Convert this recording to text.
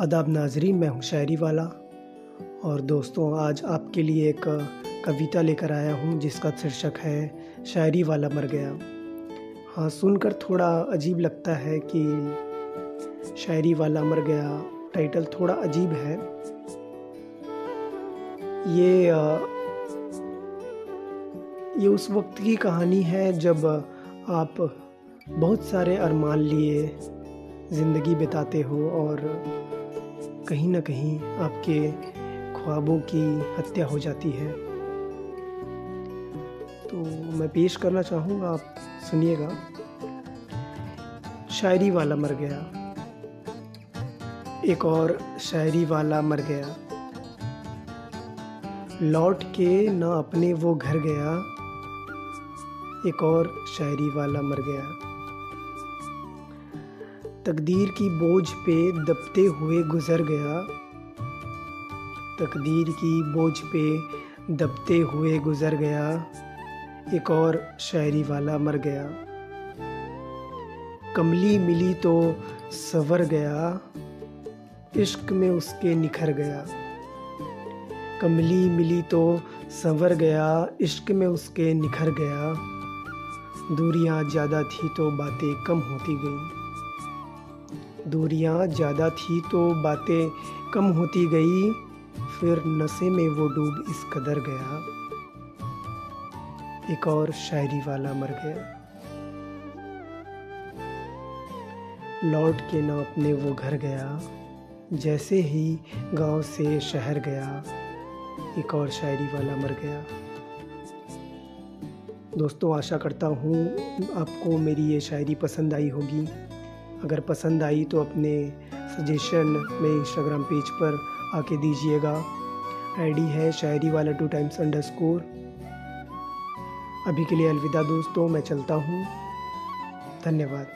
आदाब नाजरीन, मैं हूँ शायरी वाला। और दोस्तों, आज आपके लिए एक कविता लेकर आया हूँ, जिसका शीर्षक है, शायरी वाला मर गया। हाँ सुनकर थोड़ा अजीब लगता है कि शायरी वाला मर गया, टाइटल थोड़ा अजीब है। ये ये उस वक्त की कहानी है जब आप बहुत सारे अरमान लिए, ज़िंदगी बिताते हो और कहीं ना कहीं आपके ख्वाबों की हत्या हो जाती है। तो मैं पेश करना चाहूँगा, आप सुनिएगा। शायरी वाला मर गया। एक और शायरी वाला मर गया। लौट के ना अपने वो घर गया। एक और शायरी वाला मर गया। तकदीर की बोझ पे दबते हुए गुजर गया। तकदीर की बोझ पे दबते हुए गुजर गया। एक और शायरी वाला मर गया। कमली मिली तो सवर गया। इश्क में उसके निखर गया। कमली मिली तो संवर गया। इश्क में उसके निखर गया। दूरियाँ ज़्यादा थी तो बातें कम होती गई। दूरियाँ ज़्यादा थी तो बातें कम होती गई। फिर नशे में वो डूब इस कदर गया। एक और शायरी वाला मर गया। लौट के ना अपने वो घर गया। जैसे ही गाँव से शहर गया। एक और शायरी वाला मर गया। दोस्तों, आशा करता हूँ आपको मेरी ये शायरी पसंद आई होगी। अगर पसंद आई तो अपने सजेशन में इंस्टाग्राम पेज पर आके दीजिएगा। आईडी है शायरी वाला टू टाइम्स अंडर स्कोर अभी के लिए अलविदा दोस्तों, मैं चलता हूँ। धन्यवाद।